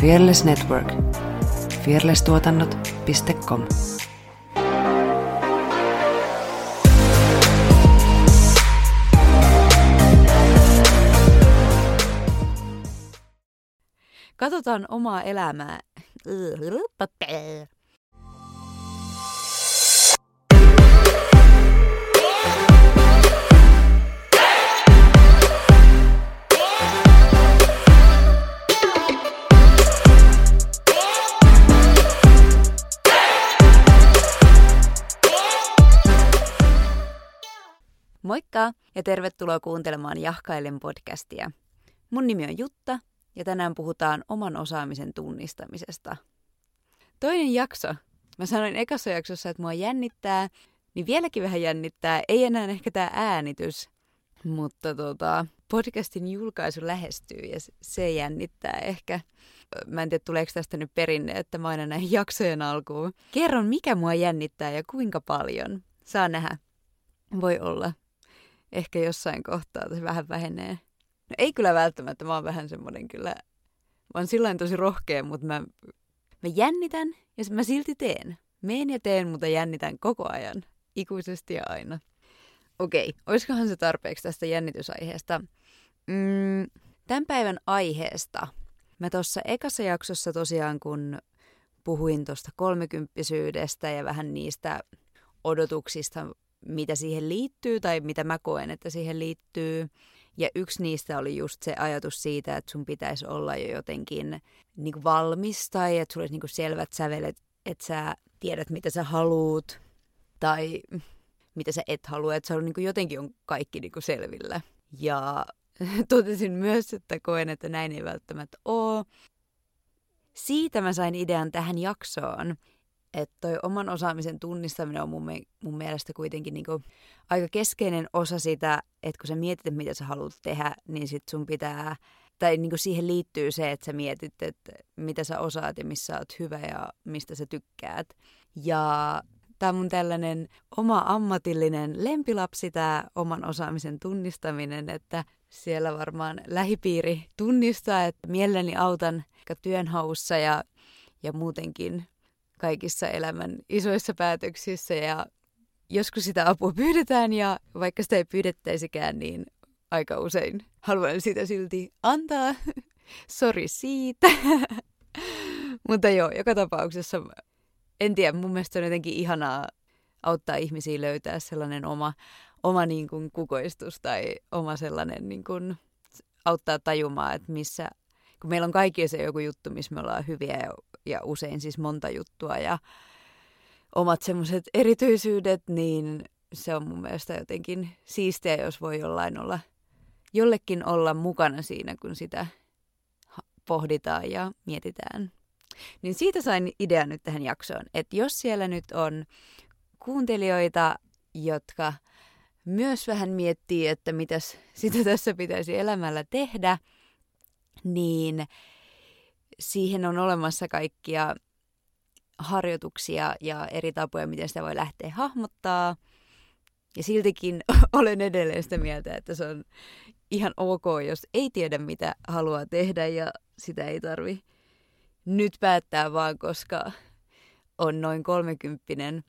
Fearless Network. fearlesstuotannot.com Katsotaan omaa elämää. Moikka ja tervetuloa kuuntelemaan Jahkailen podcastia. Mun nimi on Jutta ja tänään puhutaan oman osaamisen tunnistamisesta. Toinen jakso. Mä sanoin ekassa jaksossa, että mua jännittää, niin vieläkin vähän jännittää. Ei enää ehkä tämä äänitys, mutta tota, podcastin julkaisu lähestyy ja se jännittää ehkä. Mä en tiedä, tuleeko tästä nyt perinne, että mä aina näihin jaksojen alkuun. Kerron, mikä mua jännittää ja kuinka paljon. Saa nähdä. Voi olla. Ehkä jossain kohtaa se vähän vähenee. No ei kyllä välttämättä, mä oon vähän semmoinen kyllä, mä oon sillä tosi rohkea, mutta mä, mä jännitän ja mä silti teen. Meen ja teen, mutta jännitän koko ajan, ikuisesti ja aina. Okei, olisikohan se tarpeeksi tästä jännitysaiheesta? Mm, tämän päivän aiheesta. Mä tuossa ekassa jaksossa tosiaan, kun puhuin tuosta kolmekymppisyydestä ja vähän niistä odotuksista, mitä siihen liittyy tai mitä mä koen, että siihen liittyy, ja yksi niistä oli just se ajatus siitä, että sun pitäisi olla jo jotenkin niin kuin valmis tai että sulla olisi niin kuin selvät sävelet, että sä tiedät, mitä sä haluut tai mitä sä et halua, että se on niin kuin jotenkin on kaikki niin kuin selvillä. Ja totesin myös, että koen, että näin ei välttämättä ole. Siitä mä sain idean tähän jaksoon, että toi oman osaamisen tunnistaminen on mun, mun mielestä kuitenkin niinku aika keskeinen osa sitä, että kun sä mietit, mitä sä haluat tehdä, niin sit sun pitää, tai niinku siihen liittyy se, että sä mietit, että mitä sä osaat ja missä sä oot hyvä ja mistä sä tykkäät. Ja tämä mun tällainen oma ammatillinen lempilapsi, tämä oman osaamisen tunnistaminen, että siellä varmaan lähipiiri tunnistaa, että mielelläni autan työnhaussa ja, ja muutenkin kaikissa elämän isoissa päätöksissä ja joskus sitä apua pyydetään ja vaikka sitä ei pyydettäisikään, niin aika usein haluan sitä silti antaa. Sori siitä. Mutta joo, joka tapauksessa en tiedä, mun mielestä on jotenkin ihanaa auttaa ihmisiä löytää sellainen oma, oma niin kuin kukoistus tai oma sellainen niin kuin, auttaa tajumaan, että missä, kun meillä on kaikki se joku juttu, missä me ollaan hyviä ja, ja usein siis monta juttua ja omat semmoiset erityisyydet, niin se on mun mielestä jotenkin siistiä, jos voi jollain olla, jollekin olla mukana siinä, kun sitä pohditaan ja mietitään. Niin siitä sain idean nyt tähän jaksoon, että jos siellä nyt on kuuntelijoita, jotka myös vähän miettii, että mitäs sitä tässä pitäisi elämällä tehdä, niin siihen on olemassa kaikkia harjoituksia ja eri tapoja, miten sitä voi lähteä hahmottaa. Ja siltikin olen edelleen sitä mieltä, että se on ihan ok, jos ei tiedä, mitä haluaa tehdä ja sitä ei tarvi nyt päättää vaan, koska on noin kolmekymppinen.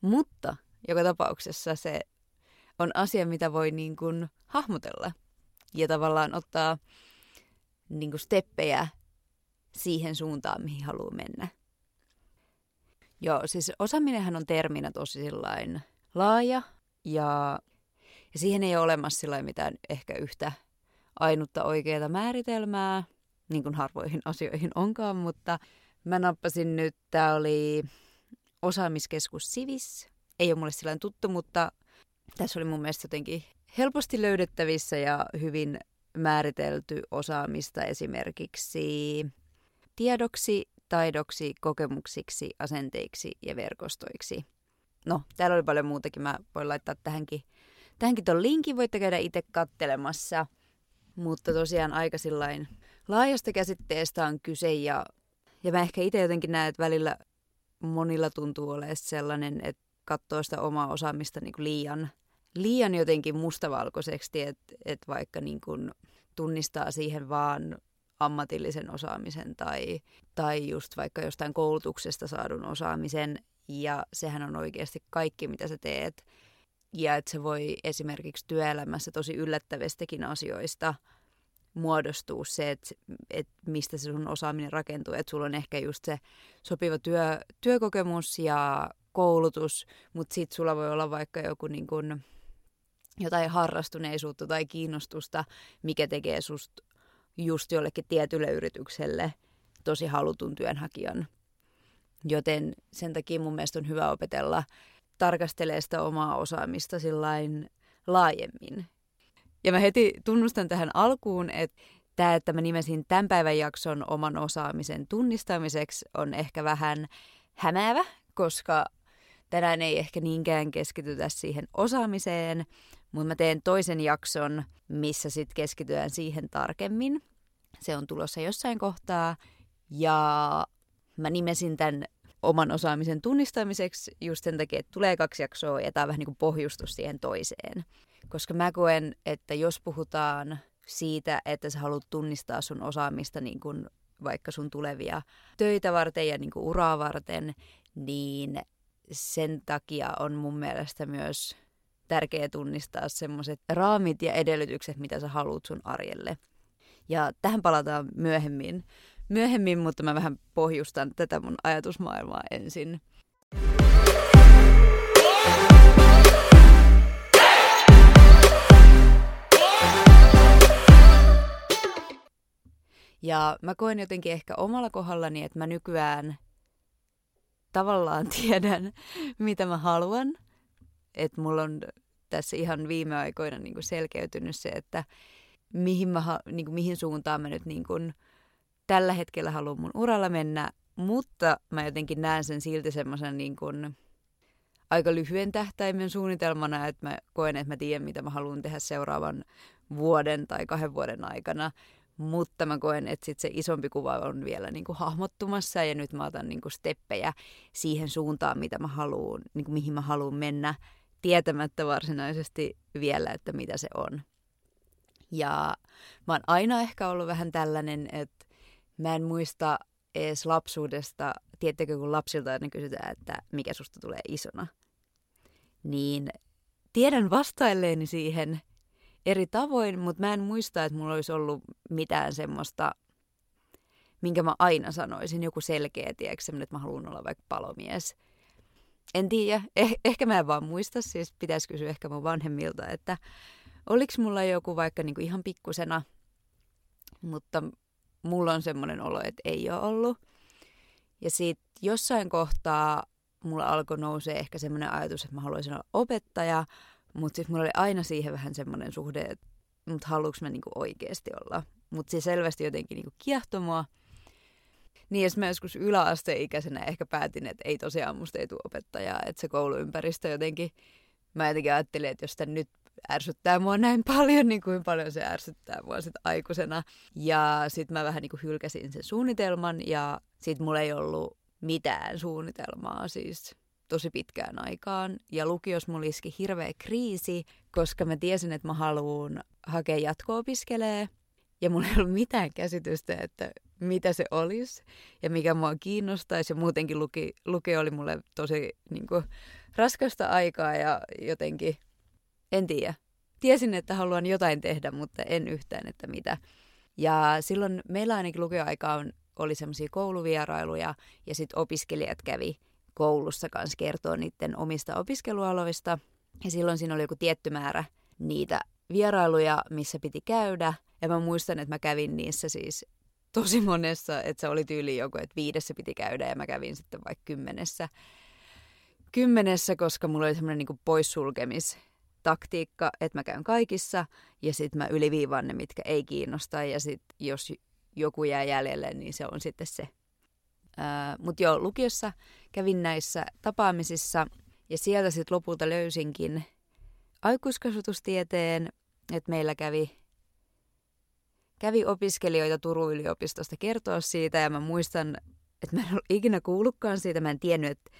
Mutta joka tapauksessa se on asia, mitä voi niin kuin hahmotella ja tavallaan ottaa niin kuin steppejä siihen suuntaan, mihin haluaa mennä. Joo, siis osaaminenhan on terminä tosi sillain laaja ja, ja siihen ei ole olemassa mitään ehkä yhtä ainutta oikeaa määritelmää, niin kuin harvoihin asioihin onkaan, mutta mä nappasin nyt, tämä oli osaamiskeskus Sivis. Ei ole mulle sillä tuttu, mutta tässä oli mun mielestä jotenkin helposti löydettävissä ja hyvin määritelty osaamista esimerkiksi tiedoksi, taidoksi, kokemuksiksi, asenteiksi ja verkostoiksi. No, täällä oli paljon muutakin. Mä voin laittaa tähänkin, tähänkin ton linkin. Voitte käydä itse kattelemassa. Mutta tosiaan aika sillain laajasta käsitteestä on kyse ja, ja mä ehkä itse jotenkin näen, että välillä monilla tuntuu olemaan sellainen, että katsoo sitä omaa osaamista niin kuin liian, liian jotenkin mustavalkoiseksi, että, että vaikka niin kuin tunnistaa siihen vaan ammatillisen osaamisen tai, tai just vaikka jostain koulutuksesta saadun osaamisen. Ja sehän on oikeasti kaikki, mitä sä teet. Ja että se voi esimerkiksi työelämässä tosi yllättävistäkin asioista muodostuu se, että, että mistä se sun osaaminen rakentuu. Että sulla on ehkä just se sopiva työ, työkokemus ja koulutus, mutta sitten sulla voi olla vaikka joku niin kun, jotain harrastuneisuutta tai kiinnostusta, mikä tekee susta just jollekin tietylle yritykselle tosi halutun työnhakijan. Joten sen takia mun mielestä on hyvä opetella tarkastelee sitä omaa osaamista sillain laajemmin. Ja mä heti tunnustan tähän alkuun, että tämä, että mä nimesin tämän päivän jakson oman osaamisen tunnistamiseksi, on ehkä vähän hämäävä, koska tänään ei ehkä niinkään keskitytä siihen osaamiseen, mutta mä teen toisen jakson, missä sitten keskitytään siihen tarkemmin. Se on tulossa jossain kohtaa. Ja mä nimesin tämän oman osaamisen tunnistamiseksi just sen takia, että tulee kaksi jaksoa ja tämä on vähän niin kuin pohjustus siihen toiseen. Koska mä koen, että jos puhutaan siitä, että sä haluat tunnistaa sun osaamista niin kuin vaikka sun tulevia töitä varten ja niin kuin uraa varten, niin sen takia on mun mielestä myös tärkeää tunnistaa semmoiset raamit ja edellytykset, mitä sä haluat sun arjelle. Ja tähän palataan myöhemmin, myöhemmin mutta mä vähän pohjustan tätä mun ajatusmaailmaa ensin. Ja mä koen jotenkin ehkä omalla kohdallani, että mä nykyään tavallaan tiedän, mitä mä haluan. Että mulla on tässä ihan viime aikoina niin selkeytynyt se, että mihin, mä, niin kuin, mihin suuntaan mä nyt niin kuin, tällä hetkellä haluan mun uralla mennä, mutta mä jotenkin näen sen silti semmoisen niin aika lyhyen tähtäimen suunnitelmana, että mä koen, että mä tiedän, mitä mä haluan tehdä seuraavan vuoden tai kahden vuoden aikana. Mutta mä koen, että sit se isompi kuva on vielä niin kuin hahmottumassa ja nyt mä otan niin kuin steppejä siihen suuntaan, mitä mä haluun, niin kuin mihin mä haluan mennä, tietämättä varsinaisesti vielä, että mitä se on. Ja mä oon aina ehkä ollut vähän tällainen, että mä en muista edes lapsuudesta, tiettekö kun lapsilta aina kysytään, että mikä susta tulee isona. Niin tiedän vastailleeni siihen eri tavoin, mutta mä en muista, että mulla olisi ollut mitään semmoista, minkä mä aina sanoisin, joku selkeä, tiedätkö, että mä haluan olla vaikka palomies. En tiedä, eh- ehkä mä en vaan muista, siis pitäisi kysyä ehkä mun vanhemmilta, että oliko mulla joku vaikka niinku ihan pikkusena, mutta mulla on semmoinen olo, että ei ole ollut. Ja sitten jossain kohtaa mulla alkoi nousee ehkä semmoinen ajatus, että mä haluaisin olla opettaja, mutta sitten mulla oli aina siihen vähän semmoinen suhde, että mut haluuks mä niinku oikeasti olla. Mutta se selvästi jotenkin niinku kiehtoi mua. Niin, jos mä joskus yläasteikäisenä ehkä päätin, että ei tosiaan musta ei tule opettajaa, että se kouluympäristö jotenkin, mä jotenkin ajattelin, että jos tämän nyt ärsyttää mua näin paljon, niin kuin paljon se ärsyttää mua sit aikuisena. Ja sitten mä vähän niin kuin hylkäsin sen suunnitelman ja sitten mulla ei ollut mitään suunnitelmaa siis tosi pitkään aikaan. Ja lukios mulla iski hirveä kriisi, koska mä tiesin, että mä haluan hakea jatko-opiskelee. Ja mulla ei ollut mitään käsitystä, että mitä se olisi ja mikä mua kiinnostaisi. Ja muutenkin luki, lukio oli mulle tosi niin kuin, raskasta aikaa ja jotenkin en tiedä. Tiesin, että haluan jotain tehdä, mutta en yhtään, että mitä. Ja silloin meillä ainakin lukioaikaan oli semmoisia kouluvierailuja ja sitten opiskelijat kävi koulussa kanssa kertoo niiden omista opiskelualoista. Ja silloin siinä oli joku tietty määrä niitä vierailuja, missä piti käydä. Ja mä muistan, että mä kävin niissä siis tosi monessa, että se oli tyyli joku, että viidessä piti käydä ja mä kävin sitten vaikka kymmenessä. Kymmenessä, koska mulla oli semmoinen niin poissulkemis taktiikka, että mä käyn kaikissa ja sitten mä yliviivaan ne, mitkä ei kiinnosta ja sitten jos joku jää jäljelle, niin se on sitten se. Mutta joo, lukiossa kävin näissä tapaamisissa ja sieltä sitten lopulta löysinkin aikuiskasvatustieteen, että meillä kävi, kävi opiskelijoita Turun yliopistosta kertoa siitä ja mä muistan, että mä en ollut ikinä kuullutkaan siitä, mä en tiennyt, että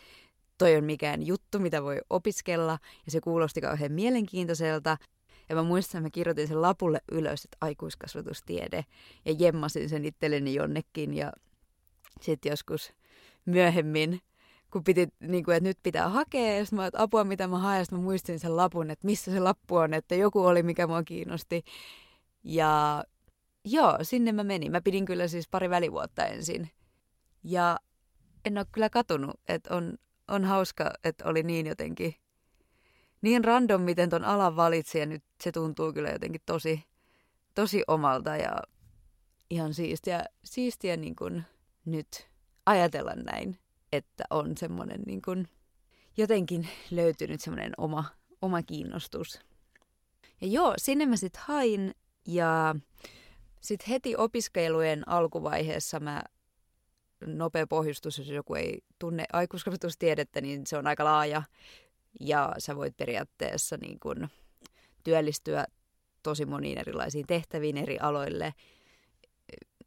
toi on mikään juttu, mitä voi opiskella, ja se kuulosti kauhean mielenkiintoiselta. Ja mä muistan, että mä kirjoitin sen lapulle ylös, että aikuiskasvatustiede. Ja jemmasin sen itselleni jonnekin. Ja sitten joskus myöhemmin, kun piti, niin kuin, että nyt pitää hakea, ja mä että apua mitä mä haen, mä muistin sen lapun, että missä se lappu on, että joku oli, mikä mua kiinnosti. Ja joo, sinne mä menin. Mä pidin kyllä siis pari välivuotta ensin. Ja en ole kyllä katunut, että on, on hauska, että oli niin jotenkin, niin random, miten ton alan valitsi ja nyt se tuntuu kyllä jotenkin tosi, tosi omalta ja ihan siistiä, siistiä niin kuin nyt ajatella näin, että on semmoinen niin kuin jotenkin löytynyt semmoinen oma, oma kiinnostus. Ja joo, sinne mä sitten hain ja sitten heti opiskelujen alkuvaiheessa mä nopea pohjustus, jos joku ei tunne aikuiskasvatustiedettä, niin se on aika laaja. Ja sä voit periaatteessa niin kun työllistyä tosi moniin erilaisiin tehtäviin eri aloille,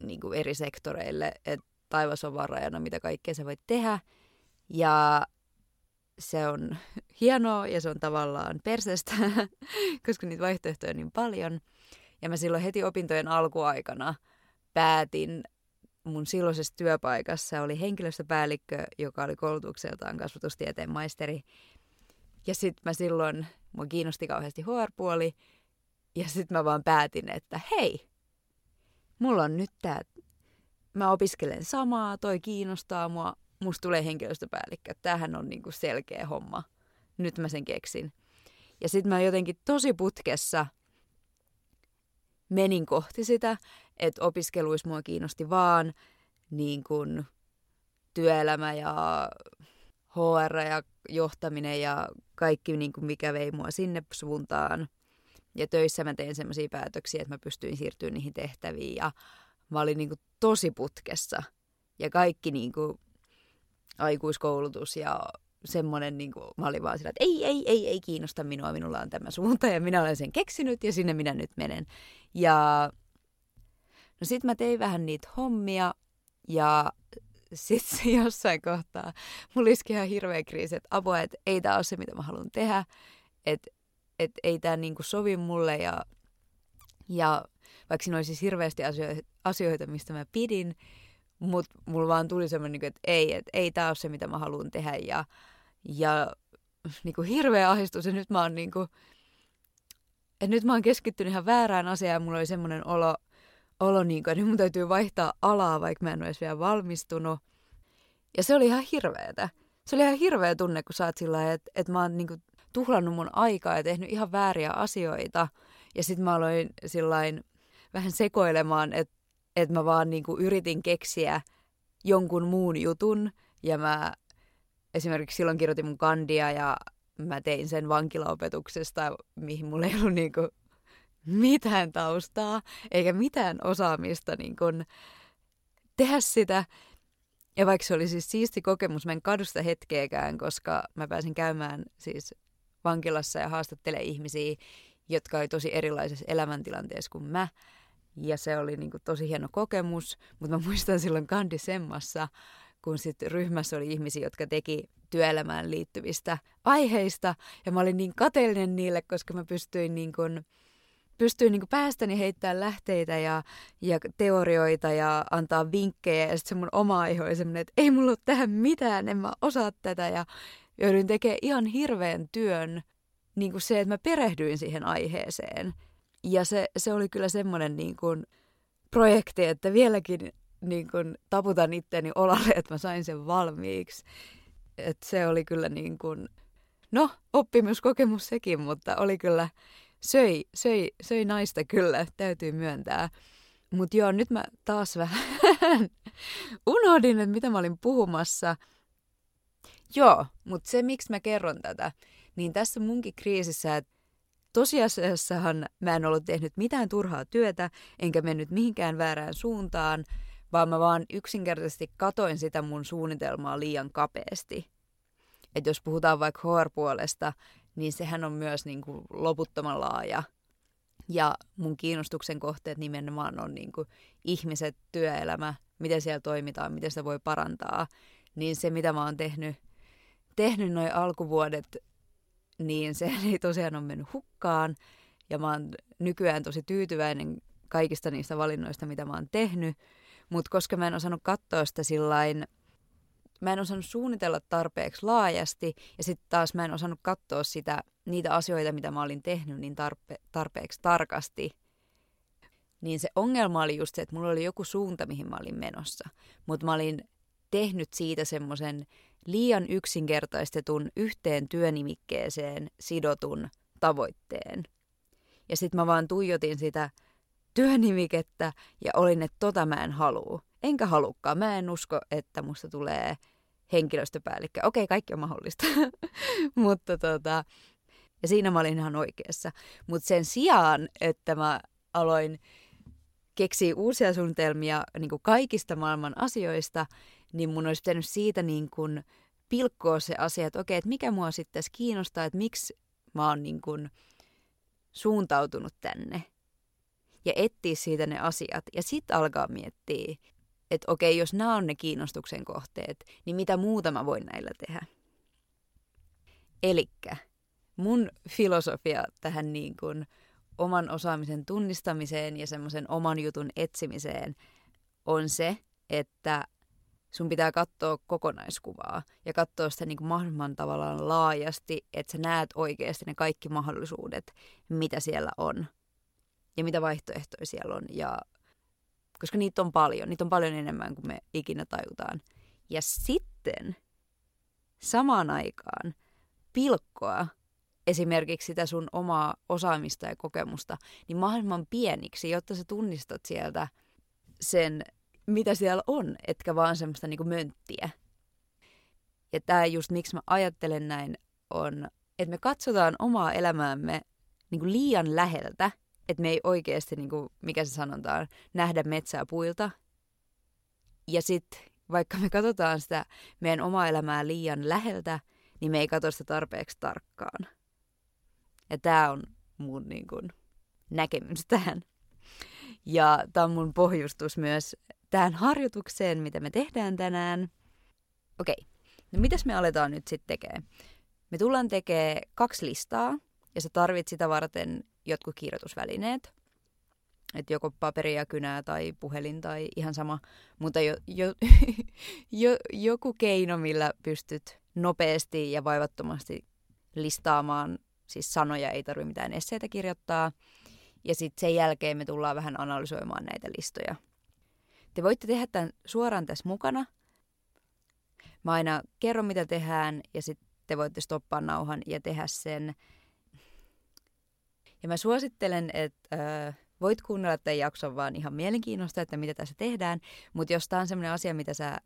niin kuin eri sektoreille. Et taivas on vaan rajana, mitä kaikkea sä voit tehdä. Ja se on hienoa ja se on tavallaan persestä, koska niitä vaihtoehtoja on niin paljon. Ja mä silloin heti opintojen alkuaikana päätin mun silloisessa työpaikassa oli henkilöstöpäällikkö, joka oli koulutukseltaan kasvatustieteen maisteri. Ja sitten mä silloin, mua kiinnosti kauheasti HR-puoli, ja sitten mä vaan päätin, että hei, mulla on nyt tää, mä opiskelen samaa, toi kiinnostaa mua, musta tulee henkilöstöpäällikkö. Tämähän on niinku selkeä homma. Nyt mä sen keksin. Ja sitten mä jotenkin tosi putkessa menin kohti sitä, että opiskeluissa mua kiinnosti vaan niin kuin työelämä ja HR ja johtaminen ja kaikki, niin kuin mikä vei mua sinne suuntaan. Ja töissä mä tein sellaisia päätöksiä, että mä pystyin siirtymään niihin tehtäviin ja mä olin niin kuin tosi putkessa. Ja kaikki niin kuin aikuiskoulutus ja semmoinen, niin kuin, mä olin vaan sillä, että ei, ei, ei, ei kiinnosta minua, minulla on tämä suunta ja minä olen sen keksinyt ja sinne minä nyt menen. Ja no sit mä tein vähän niitä hommia ja sitten se jossain kohtaa mulla iski ihan hirveä kriisi, että apua, että ei tämä ole se, mitä mä haluan tehdä, että et ei tämä niinku sovi mulle ja, ja vaikka siinä olisi siis hirveästi asioita, asioita, mistä mä pidin, mutta mulla vaan tuli semmoinen, niinku, että ei, että ei tämä ole se, mitä mä haluan tehdä ja, ja niinku hirveä ahdistus ja nyt mä oon niinku, että nyt mä oon keskittynyt ihan väärään asiaan ja mulla oli semmoinen olo, olo niin kuin, että mun täytyy vaihtaa alaa, vaikka mä en ole edes vielä valmistunut. Ja se oli ihan hirveetä. Se oli ihan hirveä tunne, kun sä oot sillä että, että mä oon niin kuin, tuhlannut mun aikaa ja tehnyt ihan vääriä asioita. Ja sitten mä aloin sillain vähän sekoilemaan, että, että mä vaan niin kuin, yritin keksiä jonkun muun jutun. Ja mä esimerkiksi silloin kirjoitin mun kandia ja mä tein sen vankilaopetuksesta, mihin mulla ei ollut niinku mitään taustaa eikä mitään osaamista niin kun tehdä sitä. Ja vaikka se oli siis siisti kokemus, mä en kadu sitä hetkeäkään, koska mä pääsin käymään siis vankilassa ja haastattele ihmisiä, jotka oli tosi erilaisessa elämäntilanteessa kuin mä. Ja se oli niin kuin tosi hieno kokemus, mutta mä muistan silloin kandisemmassa, kun sitten ryhmässä oli ihmisiä, jotka teki työelämään liittyvistä aiheista. Ja mä olin niin kateellinen niille, koska mä pystyin niin kuin, pystyin niin päästäni heittämään lähteitä ja, ja teorioita ja antaa vinkkejä. Ja sitten se mun oma aihe oli semmoinen, että ei mulla ole tähän mitään, en mä osaa tätä. Ja joudun tekemään ihan hirveän työn niin kuin se, että mä perehdyin siihen aiheeseen. Ja se, se oli kyllä semmoinen niin kuin projekti, että vieläkin niin kuin taputan itteni olalle, että mä sain sen valmiiksi. Et se oli kyllä niin kuin, no oppimuskokemus sekin, mutta oli kyllä, söi, söi, söi naista kyllä, täytyy myöntää. Mutta joo, nyt mä taas vähän unohdin, että mitä mä olin puhumassa. Joo, mutta se miksi mä kerron tätä, niin tässä munkin kriisissä, että tosiasiassahan mä en ollut tehnyt mitään turhaa työtä, enkä mennyt mihinkään väärään suuntaan, vaan mä vaan yksinkertaisesti katoin sitä mun suunnitelmaa liian kapeasti. Että jos puhutaan vaikka HR-puolesta, niin sehän on myös niin kuin loputtoman laaja. Ja mun kiinnostuksen kohteet nimenomaan on niin kuin ihmiset, työelämä, miten siellä toimitaan, miten sitä voi parantaa. Niin se, mitä mä oon tehnyt, tehnyt noin alkuvuodet, niin se ei tosiaan ole mennyt hukkaan. ja mä oon nykyään tosi tyytyväinen kaikista niistä valinnoista, mitä mä oon tehnyt. Mutta koska mä en osannut katsoa sitä sillain, mä en osannut suunnitella tarpeeksi laajasti ja sitten taas mä en osannut katsoa sitä, niitä asioita, mitä mä olin tehnyt niin tarpe, tarpeeksi tarkasti. Niin se ongelma oli just se, että mulla oli joku suunta, mihin mä olin menossa. Mutta mä olin tehnyt siitä semmoisen liian yksinkertaistetun yhteen työnimikkeeseen sidotun tavoitteen. Ja sitten mä vaan tuijotin sitä työnimikettä ja olin, että tota mä en halua. Enkä halukkaan. Mä en usko, että musta tulee henkilöstöpäällikkö. Okei, kaikki on mahdollista. Mutta tota, ja siinä mä olin ihan oikeassa. Mutta sen sijaan, että mä aloin keksiä uusia suunnitelmia niin kuin kaikista maailman asioista, niin mun olisi pitänyt siitä niin kuin pilkkoa se asia, että okei, että mikä mua sitten kiinnostaa, että miksi mä oon niin kuin suuntautunut tänne. Ja etsiä siitä ne asiat. Ja sitten alkaa miettiä, että okei, jos nämä on ne kiinnostuksen kohteet, niin mitä muuta mä voin näillä tehdä. Elikkä mun filosofia tähän niin kuin oman osaamisen tunnistamiseen ja semmoisen oman jutun etsimiseen on se, että sun pitää katsoa kokonaiskuvaa ja katsoa sitä niin kuin mahdollisimman tavallaan laajasti, että sä näet oikeasti ne kaikki mahdollisuudet, mitä siellä on ja mitä vaihtoehtoja siellä on. Ja, koska niitä on paljon, niitä on paljon enemmän kuin me ikinä tajutaan. Ja sitten samaan aikaan pilkkoa esimerkiksi sitä sun omaa osaamista ja kokemusta niin mahdollisimman pieniksi, jotta sä tunnistat sieltä sen mitä siellä on, etkä vaan semmoista niin mönttiä. Ja tämä just miksi mä ajattelen näin on, että me katsotaan omaa elämäämme niin liian läheltä, että me ei oikeasti, niin kuin, mikä se sanotaan, nähdä metsää puilta. Ja sitten vaikka me katsotaan sitä meidän omaa elämää liian läheltä, niin me ei katso sitä tarpeeksi tarkkaan. Ja tämä on mun niin kuin, näkemys tähän. Ja tämä on mun pohjustus myös tähän harjoitukseen, mitä me tehdään tänään. Okei, no mitäs me aletaan nyt sitten tekemään? Me tullaan tekemään kaksi listaa, ja sä tarvit sitä varten jotkut kirjoitusvälineet. Että joko paperia, kynää tai puhelin tai ihan sama. Mutta jo, jo, jo, joku keino, millä pystyt nopeasti ja vaivattomasti listaamaan, siis sanoja, ei tarvitse mitään esseitä kirjoittaa. Ja sitten sen jälkeen me tullaan vähän analysoimaan näitä listoja te voitte tehdä tämän suoraan tässä mukana. Mä aina kerron, mitä tehdään, ja sitten te voitte stoppaa nauhan ja tehdä sen. Ja mä suosittelen, että äh, voit kuunnella tämän jakson vaan ihan mielenkiinnosta, että mitä tässä tehdään. Mutta jos tämä on sellainen asia, mitä sä,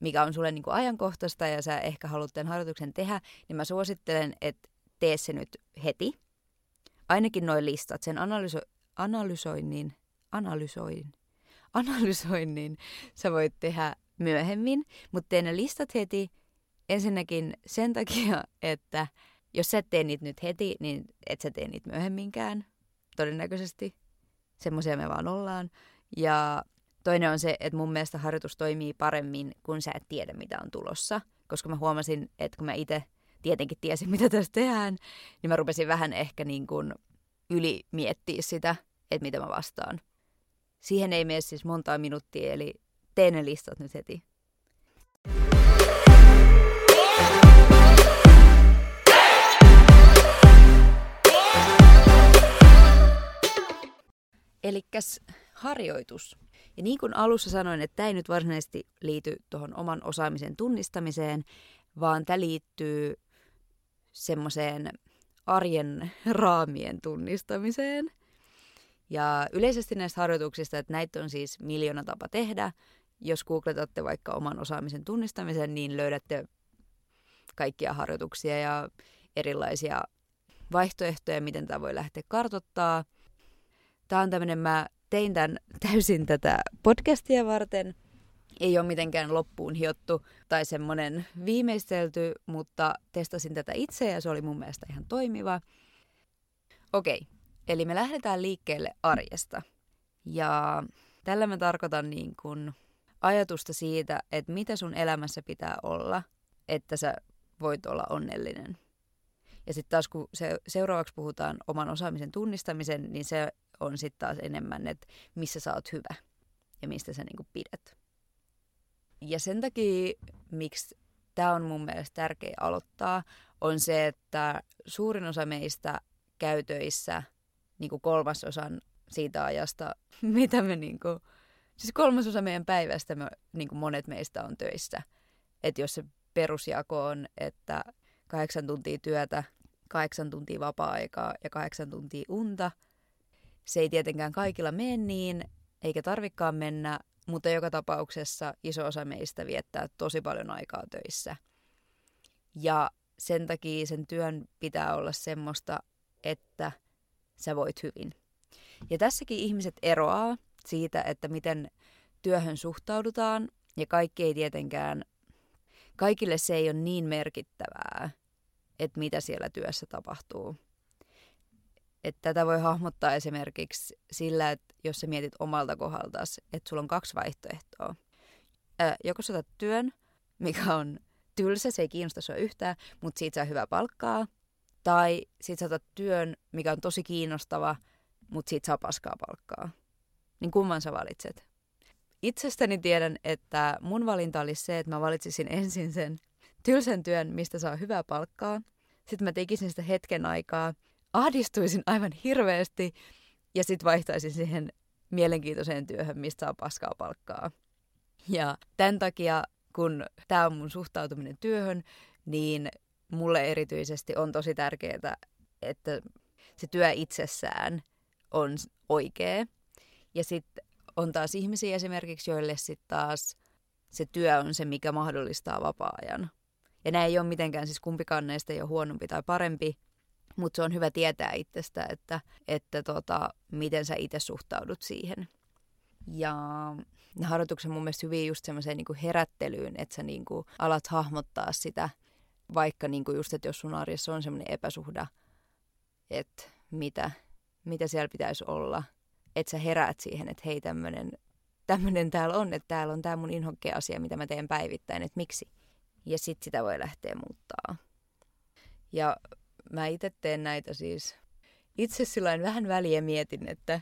mikä on sulle niinku ajankohtaista ja sä ehkä haluat tämän harjoituksen tehdä, niin mä suosittelen, että tee se nyt heti. Ainakin noin listat, sen analyso- analysoinnin, analysoin, analysoinnin sä voit tehdä myöhemmin, mutta tee ne listat heti ensinnäkin sen takia, että jos sä et tee niitä nyt heti, niin et sä tee niitä myöhemminkään, todennäköisesti. Semmoisia me vaan ollaan. Ja toinen on se, että mun mielestä harjoitus toimii paremmin, kun sä et tiedä, mitä on tulossa. Koska mä huomasin, että kun mä itse tietenkin tiesin, mitä tässä tehdään, niin mä rupesin vähän ehkä niin kuin yli miettiä sitä, että mitä mä vastaan. Siihen ei mene siis montaa minuuttia, eli tee ne listat nyt heti. Elikkäs harjoitus. Ja niin kuin alussa sanoin, että tämä ei nyt varsinaisesti liity tuohon oman osaamisen tunnistamiseen, vaan tämä liittyy semmoiseen arjen raamien tunnistamiseen – ja yleisesti näistä harjoituksista, että näitä on siis miljoona tapa tehdä. Jos googletatte vaikka oman osaamisen tunnistamisen, niin löydätte kaikkia harjoituksia ja erilaisia vaihtoehtoja, miten tämä voi lähteä kartottaa. Tämä on tämmöinen, mä tein tämän täysin tätä podcastia varten. Ei ole mitenkään loppuun hiottu tai semmoinen viimeistelty, mutta testasin tätä itse ja se oli mun mielestä ihan toimiva. Okei, Eli me lähdetään liikkeelle arjesta. Ja tällä mä tarkoitan niin kuin ajatusta siitä, että mitä sun elämässä pitää olla, että sä voit olla onnellinen. Ja sitten taas kun se, seuraavaksi puhutaan oman osaamisen tunnistamisen, niin se on sitten taas enemmän, että missä sä oot hyvä ja mistä sä niinku pidät. Ja sen takia, miksi tämä on mun mielestä tärkeä aloittaa, on se, että suurin osa meistä käy töissä niin kuin kolmasosan siitä ajasta, mitä me niin kuin, siis kolmasosa meidän päivästä me, niin kuin monet meistä on töissä. Että jos se perusjako on, että kahdeksan tuntia työtä, kahdeksan tuntia vapaa-aikaa ja kahdeksan tuntia unta, se ei tietenkään kaikilla mene niin, eikä tarvikaan mennä, mutta joka tapauksessa iso osa meistä viettää tosi paljon aikaa töissä. Ja sen takia sen työn pitää olla semmoista, että sä voit hyvin. Ja tässäkin ihmiset eroaa siitä, että miten työhön suhtaudutaan, ja kaikki ei tietenkään, kaikille se ei ole niin merkittävää, että mitä siellä työssä tapahtuu. Että tätä voi hahmottaa esimerkiksi sillä, että jos sä mietit omalta kohdaltas, että sulla on kaksi vaihtoehtoa. Ää, joko sä työn, mikä on tylsä, se ei kiinnosta sua yhtään, mutta siitä saa hyvää palkkaa. Tai sit sä työn, mikä on tosi kiinnostava, mutta siitä saa paskaa palkkaa. Niin kumman sä valitset? Itsestäni tiedän, että mun valinta olisi se, että mä valitsisin ensin sen tylsän työn, mistä saa hyvää palkkaa. Sitten mä tekisin sitä hetken aikaa, ahdistuisin aivan hirveästi ja sitten vaihtaisin siihen mielenkiintoiseen työhön, mistä saa paskaa palkkaa. Ja tämän takia, kun tämä on mun suhtautuminen työhön, niin mulle erityisesti on tosi tärkeää, että se työ itsessään on oikea. Ja sitten on taas ihmisiä esimerkiksi, joille sitten taas se työ on se, mikä mahdollistaa vapaa-ajan. Ja nämä ei ole mitenkään, siis kumpikaan näistä ei ole huonompi tai parempi, mutta se on hyvä tietää itsestä, että, että tota, miten sä itse suhtaudut siihen. Ja ne harjoitukset mun mielestä hyvin just semmoiseen niin herättelyyn, että sä niin kuin alat hahmottaa sitä, vaikka niin kuin just, että jos sun arjessa on semmoinen epäsuhda, että mitä, mitä siellä pitäisi olla, että sä heräät siihen, että hei tämmöinen tämmöinen täällä on, että täällä on tämä mun inhokkea asia, mitä mä teen päivittäin, että miksi. Ja sitten sitä voi lähteä muuttaa. Ja mä itse teen näitä siis itse sillain vähän väliä mietin, että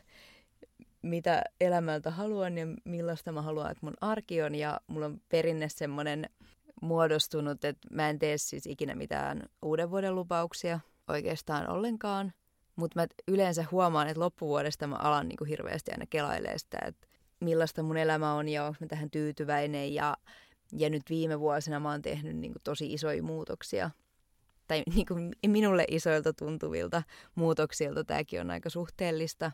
mitä elämältä haluan ja millaista mä haluan, että mun arki on. Ja mulla on perinne semmoinen muodostunut, että mä en tee siis ikinä mitään uuden vuoden lupauksia oikeastaan ollenkaan. Mutta mä yleensä huomaan, että loppuvuodesta mä alan niin kuin hirveästi aina kelailee sitä, että millaista mun elämä on ja onko mä tähän tyytyväinen. Ja, ja nyt viime vuosina mä oon tehnyt niin kuin tosi isoja muutoksia. Tai niin kuin minulle isoilta tuntuvilta muutoksilta tämäkin on aika suhteellista.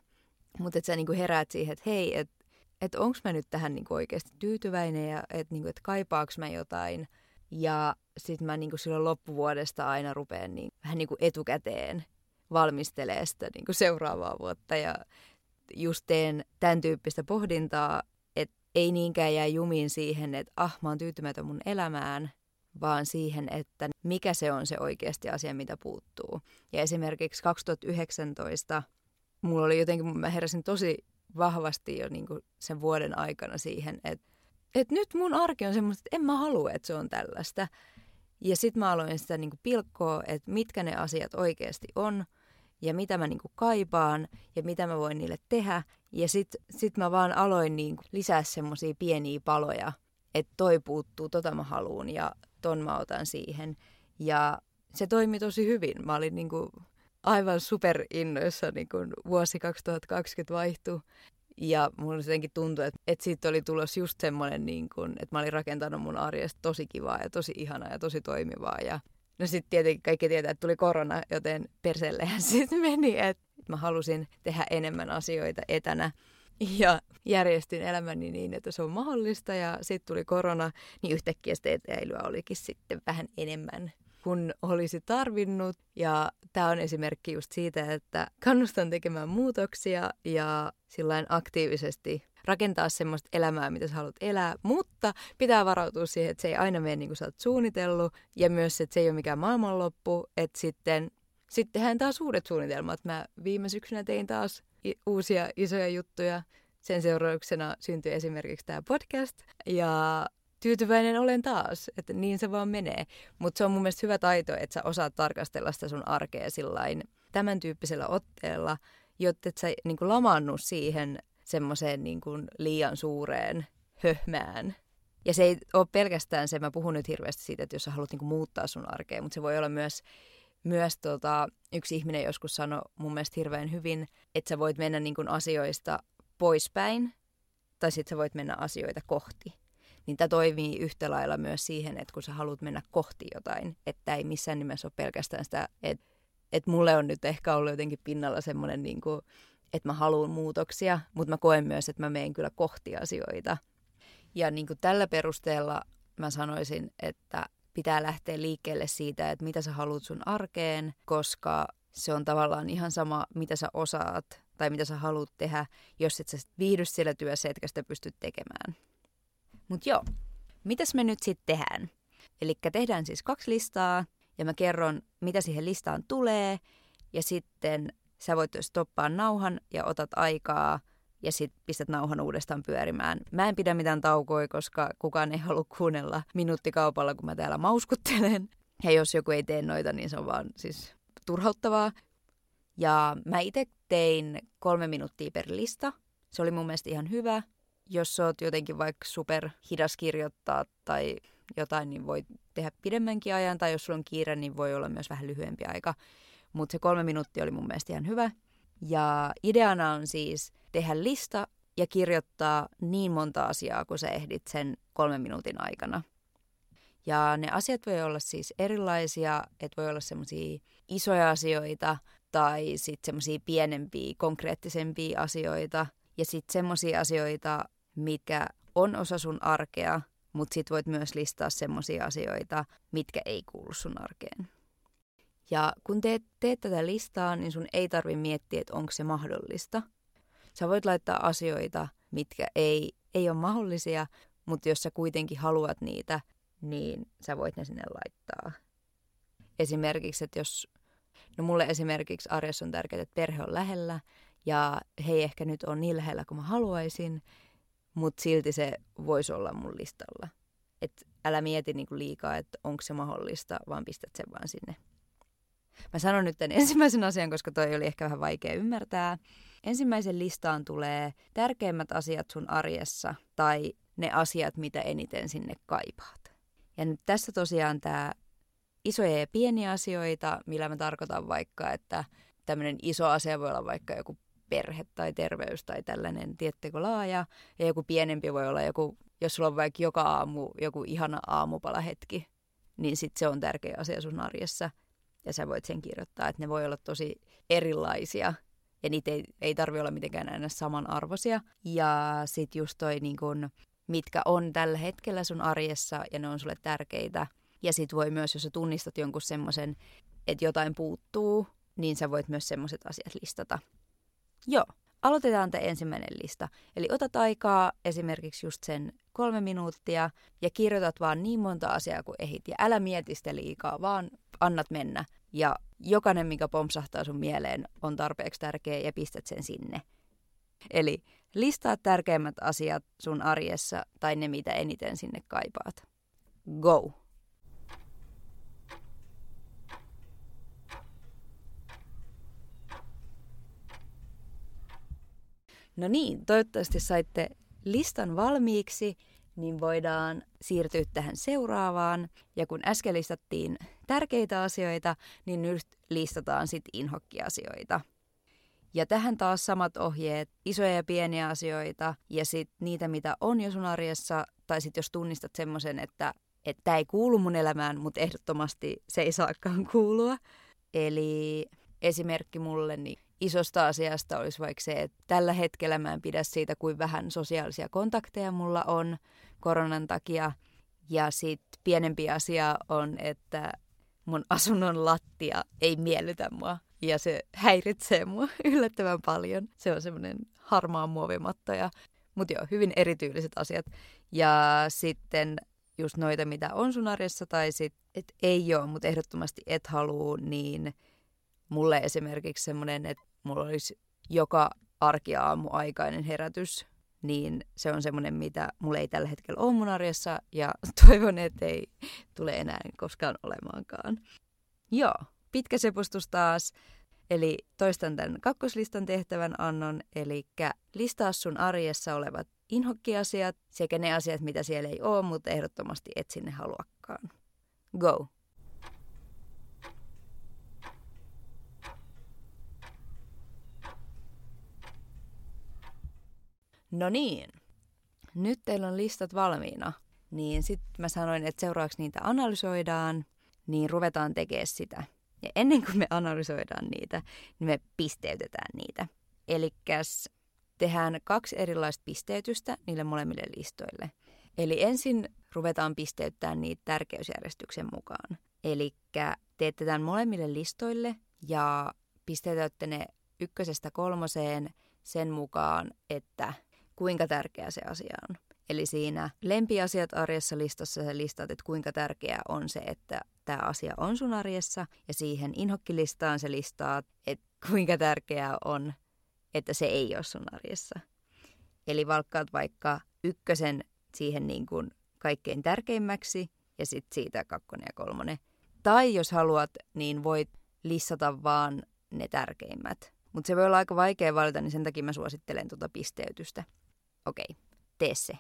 Mutta että sä niin kuin heräät siihen, että hei, että että onko mä nyt tähän niinku oikeasti tyytyväinen ja että niinku, et kaipaako mä jotain. Ja sitten mä niinku silloin loppuvuodesta aina rupean niin, vähän niinku etukäteen valmistelee sitä niinku seuraavaa vuotta ja just teen tämän tyyppistä pohdintaa, että ei niinkään jää jumiin siihen, että ah, mä oon tyytymätön mun elämään, vaan siihen, että mikä se on se oikeasti asia, mitä puuttuu. Ja esimerkiksi 2019 mulla oli jotenkin, mä heräsin tosi vahvasti jo niin kuin sen vuoden aikana siihen, että, että nyt mun arki on semmoista, että en mä halua, että se on tällaista. Ja sitten mä aloin sitä niin kuin pilkkoa, että mitkä ne asiat oikeasti on ja mitä mä niin kuin kaipaan ja mitä mä voin niille tehdä. Ja sitten sit mä vaan aloin niin kuin lisää semmoisia pieniä paloja, että toi puuttuu, tota mä haluun ja ton mä otan siihen. Ja se toimi tosi hyvin. Mä olin niin kuin aivan superinnoissa, niin kun vuosi 2020 vaihtui. Ja mulla jotenkin tuntui, että, että siitä oli tulos just semmoinen, niin kun, että mä olin rakentanut mun arjesta tosi kivaa ja tosi ihanaa ja tosi toimivaa. Ja no sitten tietenkin kaikki tietää, että tuli korona, joten persellehän sitten meni, että mä halusin tehdä enemmän asioita etänä. Ja järjestin elämäni niin, että se on mahdollista ja sitten tuli korona, niin yhtäkkiä sitä etäilyä olikin sitten vähän enemmän kun olisi tarvinnut. Ja tämä on esimerkki just siitä, että kannustan tekemään muutoksia ja sillain aktiivisesti rakentaa semmoista elämää, mitä sä haluat elää, mutta pitää varautua siihen, että se ei aina mene niin kuin sä oot suunnitellut ja myös, että se ei ole mikään maailmanloppu, että sitten sitten tehdään taas uudet suunnitelmat. Mä viime syksynä tein taas uusia isoja juttuja. Sen seurauksena syntyi esimerkiksi tämä podcast. Ja tyytyväinen olen taas, että niin se vaan menee. Mutta se on mun mielestä hyvä taito, että sä osaat tarkastella sitä sun arkea sillain tämän tyyppisellä otteella, jotta et sä niin kuin lamaannu siihen semmoiseen niin liian suureen höhmään. Ja se ei ole pelkästään se, mä puhun nyt hirveästi siitä, että jos sä haluat niin kuin muuttaa sun arkea, mutta se voi olla myös, myös tota, yksi ihminen joskus sanoi mun mielestä hirveän hyvin, että sä voit mennä niin kuin asioista poispäin, tai sitten sä voit mennä asioita kohti niin tämä toimii yhtä lailla myös siihen, että kun sä haluat mennä kohti jotain, että ei missään nimessä ole pelkästään sitä, että, että mulle on nyt ehkä ollut jotenkin pinnalla semmoinen, niin kuin, että mä haluan muutoksia, mutta mä koen myös, että mä menen kyllä kohti asioita. Ja niin kuin tällä perusteella mä sanoisin, että pitää lähteä liikkeelle siitä, että mitä sä haluat sun arkeen, koska se on tavallaan ihan sama, mitä sä osaat tai mitä sä haluat tehdä, jos et sä viihdy siellä työssä, etkä sitä pysty tekemään. Mutta joo, mitäs me nyt sitten tehdään? Eli tehdään siis kaksi listaa ja mä kerron, mitä siihen listaan tulee ja sitten sä voit stoppaa nauhan ja otat aikaa ja sitten pistät nauhan uudestaan pyörimään. Mä en pidä mitään taukoja, koska kukaan ei halua kuunnella minuuttikaupalla, kun mä täällä mauskuttelen. Ja jos joku ei tee noita, niin se on vaan siis turhauttavaa. Ja mä itse tein kolme minuuttia per lista. Se oli mun mielestä ihan hyvä jos sä oot jotenkin vaikka super hidas kirjoittaa tai jotain, niin voi tehdä pidemmänkin ajan, tai jos sulla on kiire, niin voi olla myös vähän lyhyempi aika. Mutta se kolme minuuttia oli mun mielestä ihan hyvä. Ja ideana on siis tehdä lista ja kirjoittaa niin monta asiaa, kun sä ehdit sen kolmen minuutin aikana. Ja ne asiat voi olla siis erilaisia, että voi olla semmoisia isoja asioita tai sitten semmoisia pienempiä, konkreettisempia asioita. Ja sitten semmoisia asioita, mikä on osa sun arkea, mutta sit voit myös listaa semmoisia asioita, mitkä ei kuulu sun arkeen. Ja kun teet, teet tätä listaa, niin sun ei tarvi miettiä, että onko se mahdollista. Sä voit laittaa asioita, mitkä ei, ei ole mahdollisia, mutta jos sä kuitenkin haluat niitä, niin sä voit ne sinne laittaa. Esimerkiksi, että jos, no mulle esimerkiksi arjessa on tärkeää, että perhe on lähellä ja he ei ehkä nyt ole niin lähellä kuin mä haluaisin, mutta silti se voisi olla mun listalla. Et älä mieti niinku liikaa, että onko se mahdollista, vaan pistät sen vaan sinne. Mä sanon nyt tämän ensimmäisen asian, koska toi oli ehkä vähän vaikea ymmärtää. Ensimmäisen listaan tulee tärkeimmät asiat sun arjessa tai ne asiat, mitä eniten sinne kaipaat. Ja nyt tässä tosiaan tämä isoja ja pieniä asioita, millä mä tarkoitan vaikka, että tämmöinen iso asia voi olla vaikka joku perhe tai terveys tai tällainen, tiettekö, laaja. Ja joku pienempi voi olla joku, jos sulla on vaikka joka aamu joku ihana aamupalahetki, niin sitten se on tärkeä asia sun arjessa. Ja sä voit sen kirjoittaa, että ne voi olla tosi erilaisia ja niitä ei, ei tarvi olla mitenkään aina samanarvoisia. Ja sitten just toi niin kun, mitkä on tällä hetkellä sun arjessa ja ne on sulle tärkeitä. Ja sitten voi myös, jos sä tunnistat jonkun semmoisen, että jotain puuttuu, niin sä voit myös semmoiset asiat listata. Joo, aloitetaan tämä ensimmäinen lista. Eli otat aikaa esimerkiksi just sen kolme minuuttia ja kirjoitat vaan niin monta asiaa kuin ehit. Ja älä mieti sitä liikaa, vaan annat mennä. Ja jokainen, mikä pompsahtaa sun mieleen, on tarpeeksi tärkeä ja pistät sen sinne. Eli listaa tärkeimmät asiat sun arjessa tai ne, mitä eniten sinne kaipaat. Go! No niin, toivottavasti saitte listan valmiiksi, niin voidaan siirtyä tähän seuraavaan. Ja kun äsken listattiin tärkeitä asioita, niin nyt listataan sitten inhokkiasioita. Ja tähän taas samat ohjeet, isoja ja pieniä asioita ja sitten niitä, mitä on jo sun arjessa, tai sitten jos tunnistat semmoisen, että tämä ei kuulu mun elämään, mutta ehdottomasti se ei saakaan kuulua. Eli esimerkki mulle, niin isosta asiasta olisi vaikka se, että tällä hetkellä mä en pidä siitä, kuin vähän sosiaalisia kontakteja mulla on koronan takia. Ja sitten pienempi asia on, että mun asunnon lattia ei miellytä mua ja se häiritsee mua yllättävän paljon. Se on semmoinen harmaa muovimatto ja mutta joo, hyvin erityyliset asiat. Ja sitten just noita, mitä on sun arjessa, tai sitten, että ei ole, mutta ehdottomasti et halua, niin mulle esimerkiksi semmoinen, että mulla olisi joka arkiaamu aikainen herätys niin se on semmoinen, mitä mulla ei tällä hetkellä ole mun arjessa ja toivon, että ei tule enää koskaan olemaankaan. Joo, pitkä sepustus taas. Eli toistan tämän kakkoslistan tehtävän annon, eli listaa sun arjessa olevat inhokkiasiat sekä ne asiat, mitä siellä ei ole, mutta ehdottomasti et sinne haluakaan. Go! No niin, nyt teillä on listat valmiina. Niin sitten mä sanoin, että seuraavaksi niitä analysoidaan, niin ruvetaan tekemään sitä. Ja ennen kuin me analysoidaan niitä, niin me pisteytetään niitä. Eli tehdään kaksi erilaista pisteytystä niille molemmille listoille. Eli ensin ruvetaan pisteyttämään niitä tärkeysjärjestyksen mukaan. Eli teette tämän molemmille listoille ja pisteytätte ne ykkösestä kolmoseen sen mukaan, että kuinka tärkeä se asia on. Eli siinä lempiasiat arjessa listassa sä listat, että kuinka tärkeää on se, että tämä asia on sun arjessa. Ja siihen inhokkilistaan se listaa, että kuinka tärkeää on, että se ei ole sun arjessa. Eli valkkaat vaikka ykkösen siihen niin kuin kaikkein tärkeimmäksi ja sitten siitä kakkonen ja kolmonen. Tai jos haluat, niin voit listata vaan ne tärkeimmät. Mutta se voi olla aika vaikea valita, niin sen takia mä suosittelen tuota pisteytystä. Okei, tee se.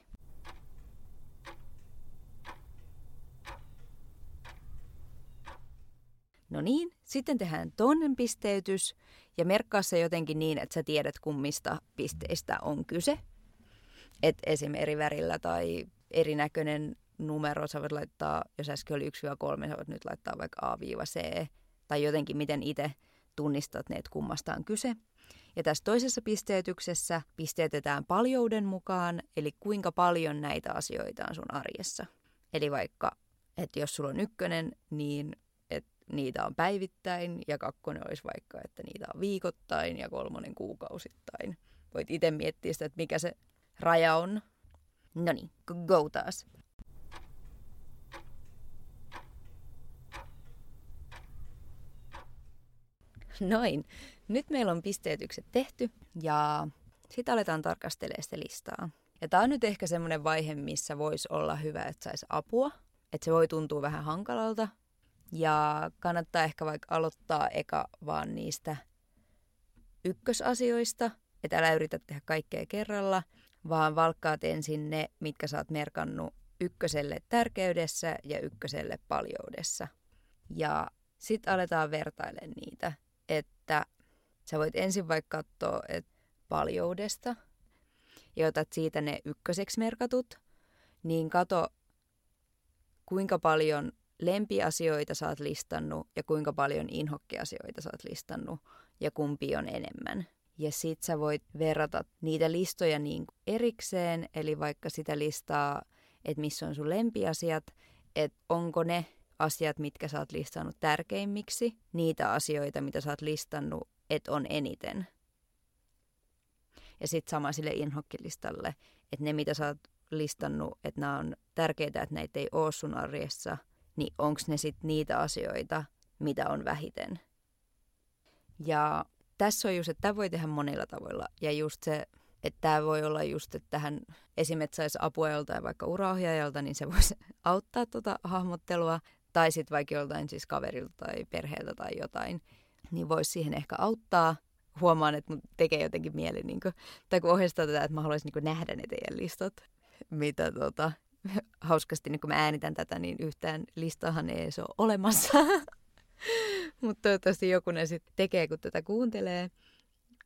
No niin, sitten tehdään toinen pisteytys ja merkkaa se jotenkin niin, että sä tiedät kummista pisteistä on kyse. Et esim. eri värillä tai erinäköinen numero, sä voit laittaa, jos äsken oli 1-3, sä voit nyt laittaa vaikka A-C tai jotenkin miten itse tunnistat ne, että kummasta on kyse. Ja tässä toisessa pisteytyksessä pisteytetään paljouden mukaan, eli kuinka paljon näitä asioita on sun arjessa. Eli vaikka, että jos sulla on ykkönen, niin että niitä on päivittäin, ja kakkonen olisi vaikka, että niitä on viikoittain, ja kolmonen kuukausittain. Voit itse miettiä sitä, että mikä se raja on. No niin, go taas. Noin. Nyt meillä on pisteytykset tehty ja sitten aletaan tarkastelemaan sitä listaa. Ja tämä on nyt ehkä semmoinen vaihe, missä voisi olla hyvä, että saisi apua. Että se voi tuntua vähän hankalalta. Ja kannattaa ehkä vaikka aloittaa eka vaan niistä ykkösasioista. Että älä yritä tehdä kaikkea kerralla, vaan valkkaat ensin ne, mitkä sä oot merkannut ykköselle tärkeydessä ja ykköselle paljoudessa. Ja sitten aletaan vertailemaan niitä, että Sä voit ensin vaikka katsoa et paljoudesta ja otat siitä ne ykköseksi merkatut, niin kato kuinka paljon lempiasioita sä oot listannut ja kuinka paljon inhokkiasioita sä oot listannut ja kumpi on enemmän. Ja sit sä voit verrata niitä listoja niin erikseen, eli vaikka sitä listaa, että missä on sun lempiasiat, että onko ne asiat, mitkä sä oot listannut tärkeimmiksi, niitä asioita, mitä sä oot listannut että on eniten. Ja sitten sama sille inhokkilistalle, että ne mitä sä oot listannut, että nämä on tärkeitä, että näitä ei ole sun arjessa, niin onko ne sitten niitä asioita, mitä on vähiten. Ja tässä on just, että tämä voi tehdä monilla tavoilla. Ja just se, että tämä voi olla just, että tähän esimerkiksi saisi apua joltain vaikka uraohjaajalta, niin se voisi auttaa tuota hahmottelua. Tai sitten vaikka joltain siis kaverilta tai perheeltä tai jotain niin voisi siihen ehkä auttaa. Huomaan, että mun tekee jotenkin mieli, niin kuin, tai kun ohjeistaa tätä, että mä haluaisin niin nähdä ne teidän listat, mitä tota, hauskasti, niin kun mä äänitän tätä, niin yhtään listahan ei se ole olemassa. Mutta toivottavasti joku ne sitten tekee, kun tätä kuuntelee.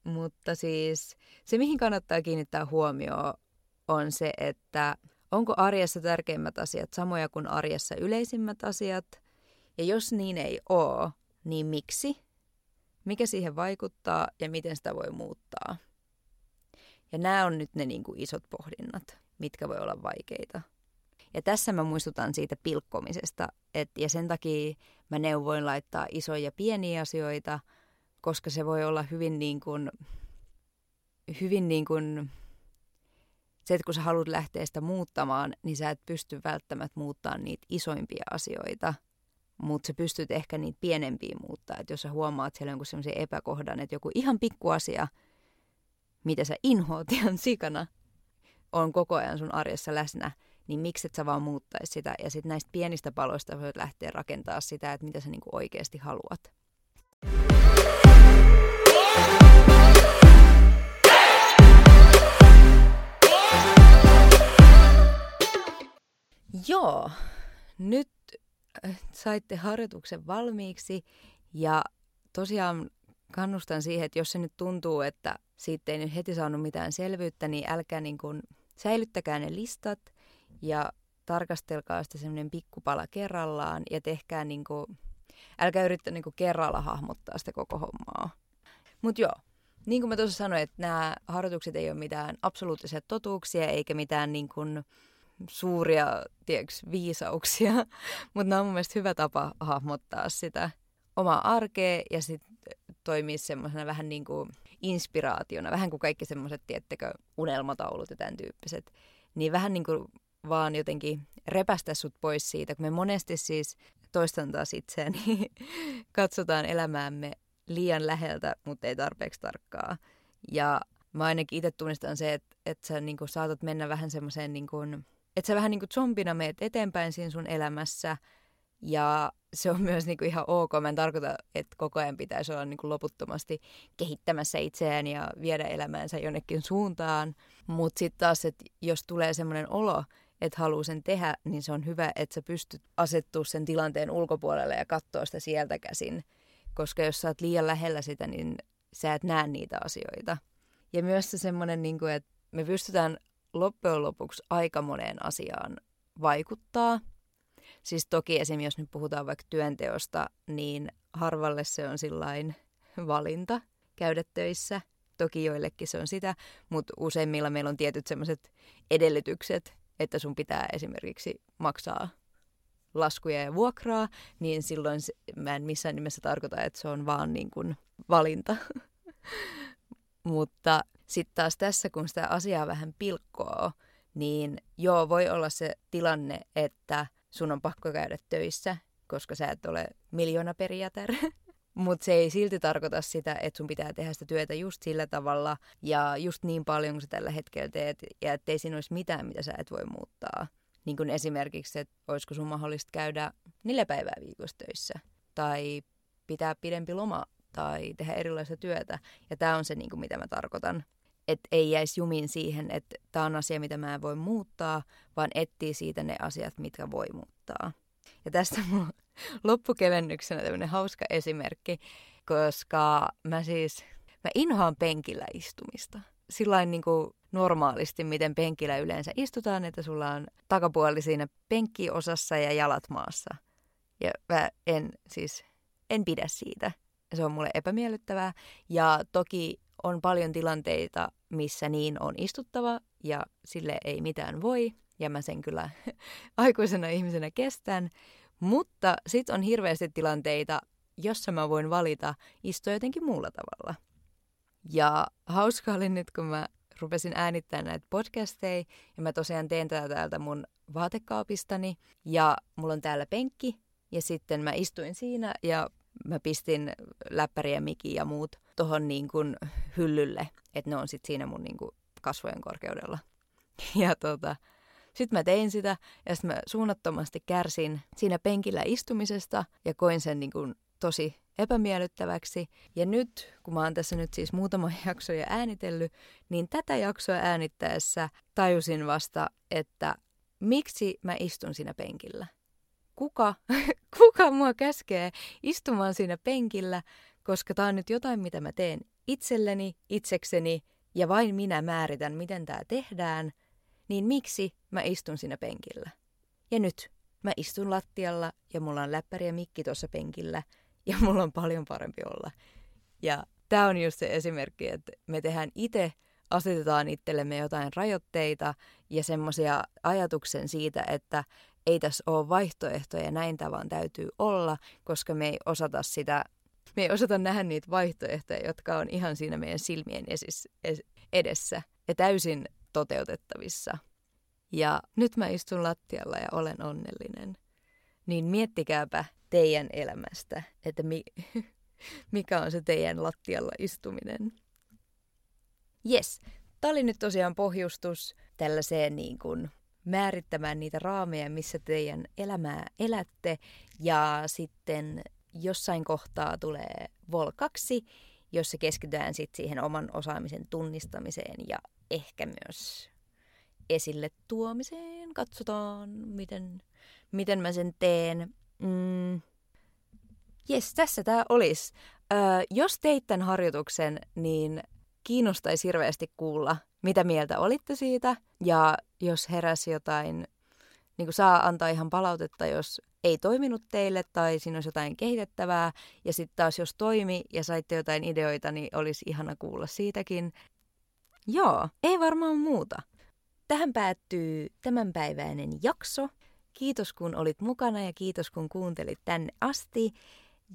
Mutta siis se, mihin kannattaa kiinnittää huomioon, on se, että onko arjessa tärkeimmät asiat samoja kuin arjessa yleisimmät asiat. Ja jos niin ei ole, niin miksi? mikä siihen vaikuttaa ja miten sitä voi muuttaa. Ja nämä on nyt ne niin kuin isot pohdinnat, mitkä voi olla vaikeita. Ja tässä mä muistutan siitä pilkkomisesta, et, ja sen takia mä neuvoin laittaa isoja ja pieniä asioita, koska se voi olla hyvin niin kuin, hyvin niin kuin, se, että kun sä haluat lähteä sitä muuttamaan, niin sä et pysty välttämättä muuttamaan niitä isoimpia asioita – mutta sä pystyt ehkä niitä pienempiä muuttaa. Että jos sä huomaat siellä jonkun semmoisen epäkohdan, että joku ihan pikku asia, mitä sä inhoot ihan sikana, on koko ajan sun arjessa läsnä, niin miksi et sä vaan muuttaisi sitä? Ja sitten näistä pienistä paloista voit lähteä rakentaa sitä, että mitä sä niinku oikeasti haluat. Joo, nyt äh, saitte harjoituksen valmiiksi ja tosiaan kannustan siihen, että jos se nyt tuntuu, että siitä ei nyt heti saanut mitään selvyyttä, niin älkää niin kuin, säilyttäkää ne listat ja tarkastelkaa sitä semmoinen pikkupala kerrallaan ja tehkää niin kuin, älkää yrittää niin kuin kerralla hahmottaa sitä koko hommaa. Mutta joo, niin kuin mä tuossa sanoin, että nämä harjoitukset ei ole mitään absoluuttisia totuuksia eikä mitään niin kuin suuria tieks, viisauksia, mutta nämä on mun mielestä hyvä tapa hahmottaa sitä omaa arkea ja sitten toimii semmoisena vähän niin kuin inspiraationa, vähän kuin kaikki semmoiset, tiettekö, unelmataulut ja tämän tyyppiset. Niin vähän niin kuin vaan jotenkin repästä sut pois siitä, kun me monesti siis, toistan taas itseäni, katsotaan elämäämme liian läheltä, mutta ei tarpeeksi tarkkaa. Ja mä ainakin itse tunnistan se, että, että sä niin kuin saatat mennä vähän semmoiseen, niin kuin, että sä vähän niin kuin zombina meet eteenpäin siinä sun elämässä – ja se on myös niin kuin ihan ok. Mä en tarkoita, että koko ajan pitäisi olla niin kuin loputtomasti kehittämässä itseään ja viedä elämäänsä jonnekin suuntaan. Mutta sitten taas, että jos tulee semmoinen olo, että haluaa sen tehdä, niin se on hyvä, että sä pystyt asettua sen tilanteen ulkopuolelle ja katsoa sitä sieltä käsin. Koska jos sä oot liian lähellä sitä, niin sä et näe niitä asioita. Ja myös se semmoinen, niin että me pystytään loppujen lopuksi aika moneen asiaan vaikuttaa – Siis toki esim. jos nyt puhutaan vaikka työnteosta, niin harvalle se on sillain valinta käydä töissä. Toki joillekin se on sitä, mutta useimmilla meillä on tietyt sellaiset edellytykset, että sun pitää esimerkiksi maksaa laskuja ja vuokraa, niin silloin mä en missään nimessä tarkoita, että se on vaan niin kuin valinta. Mutta sitten taas tässä, kun sitä asiaa vähän pilkkoo, niin joo, voi olla se tilanne, että – sun on pakko käydä töissä, koska sä et ole miljoonaperiätär. Mutta se ei silti tarkoita sitä, että sun pitää tehdä sitä työtä just sillä tavalla ja just niin paljon kuin sä tällä hetkellä teet ja ettei siinä olisi mitään, mitä sä et voi muuttaa. Niin kuin esimerkiksi, että olisiko sun mahdollista käydä neljä päivää viikossa töissä tai pitää pidempi loma tai tehdä erilaista työtä. Ja tämä on se, niin kuin mitä mä tarkoitan että ei jäisi jumiin siihen, että tämä on asia, mitä mä en voi muuttaa, vaan etsii siitä ne asiat, mitkä voi muuttaa. Ja tästä mulla loppukevennyksenä tämmöinen hauska esimerkki, koska mä siis, mä inhoan penkillä istumista. Sillain niin kuin normaalisti, miten penkillä yleensä istutaan, että sulla on takapuoli siinä penkkiosassa ja jalat maassa. Ja mä en siis, en pidä siitä. Se on mulle epämiellyttävää. Ja toki on paljon tilanteita, missä niin on istuttava ja sille ei mitään voi. Ja mä sen kyllä aikuisena ihmisenä kestän. Mutta sitten on hirveästi tilanteita, jossa mä voin valita istua jotenkin muulla tavalla. Ja hauska oli nyt, kun mä rupesin äänittämään näitä podcasteja, ja mä tosiaan teen tätä täältä mun vaatekaapistani, ja mulla on täällä penkki, ja sitten mä istuin siinä, ja mä pistin läppäri ja miki ja muut tohon niin hyllylle, että ne on sitten siinä mun niin kuin kasvojen korkeudella. Ja tota, sitten mä tein sitä ja sitten mä suunnattomasti kärsin siinä penkillä istumisesta ja koin sen niin kuin tosi epämiellyttäväksi. Ja nyt, kun mä oon tässä nyt siis muutama jakso jo äänitellyt, niin tätä jaksoa äänittäessä tajusin vasta, että miksi mä istun siinä penkillä – kuka, kuka mua käskee istumaan siinä penkillä, koska tämä on nyt jotain, mitä mä teen itselleni, itsekseni ja vain minä määritän, miten tämä tehdään, niin miksi mä istun siinä penkillä? Ja nyt mä istun lattialla ja mulla on läppäri ja mikki tuossa penkillä ja mulla on paljon parempi olla. Ja tämä on just se esimerkki, että me tehdään itse, asetetaan itsellemme jotain rajoitteita ja semmoisia ajatuksen siitä, että ei tässä ole vaihtoehtoja, näin tämä vaan täytyy olla, koska me ei osata sitä, me ei osata nähdä niitä vaihtoehtoja, jotka on ihan siinä meidän silmien edessä ja täysin toteutettavissa. Ja nyt mä istun lattialla ja olen onnellinen. Niin miettikääpä teidän elämästä, että mi- mikä on se teidän lattialla istuminen. Yes, Tämä oli nyt tosiaan pohjustus tällaiseen niin kuin määrittämään niitä raameja, missä teidän elämää elätte. Ja sitten jossain kohtaa tulee Vol 2, jossa keskitytään sitten siihen oman osaamisen tunnistamiseen ja ehkä myös esille tuomiseen. Katsotaan, miten, miten mä sen teen. Mm. Tässä tämä olisi. Jos teit tämän harjoituksen, niin kiinnostaisi hirveästi kuulla, mitä mieltä olitte siitä. Ja jos heräsi jotain, niin kuin saa antaa ihan palautetta, jos ei toiminut teille tai siinä olisi jotain kehitettävää. Ja sitten taas jos toimi ja saitte jotain ideoita, niin olisi ihana kuulla siitäkin. Joo, ei varmaan muuta. Tähän päättyy tämänpäiväinen jakso. Kiitos kun olit mukana ja kiitos kun kuuntelit tänne asti.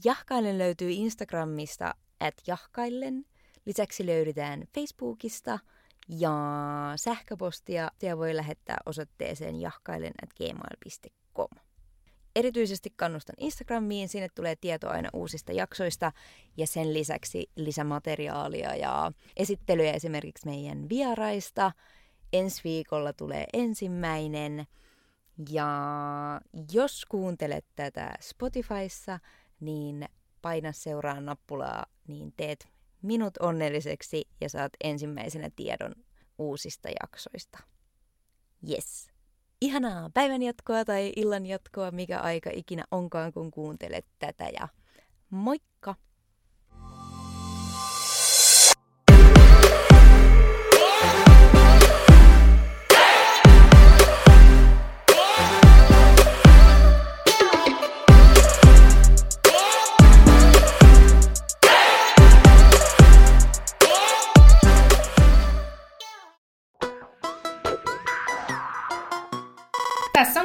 Jahkaillen löytyy Instagramista at jahkaillen. Lisäksi löydetään Facebookista ja sähköpostia ja voi lähettää osoitteeseen jahkailen at gmail.com. Erityisesti kannustan Instagramiin, sinne tulee tietoa aina uusista jaksoista ja sen lisäksi lisämateriaalia ja esittelyjä esimerkiksi meidän vieraista. Ensi viikolla tulee ensimmäinen ja jos kuuntelet tätä Spotifyssa, niin paina seuraa nappulaa, niin teet minut onnelliseksi ja saat ensimmäisenä tiedon uusista jaksoista. Yes. Ihanaa päivän jatkoa tai illan jatkoa, mikä aika ikinä onkaan, kun kuuntelet tätä ja moikka!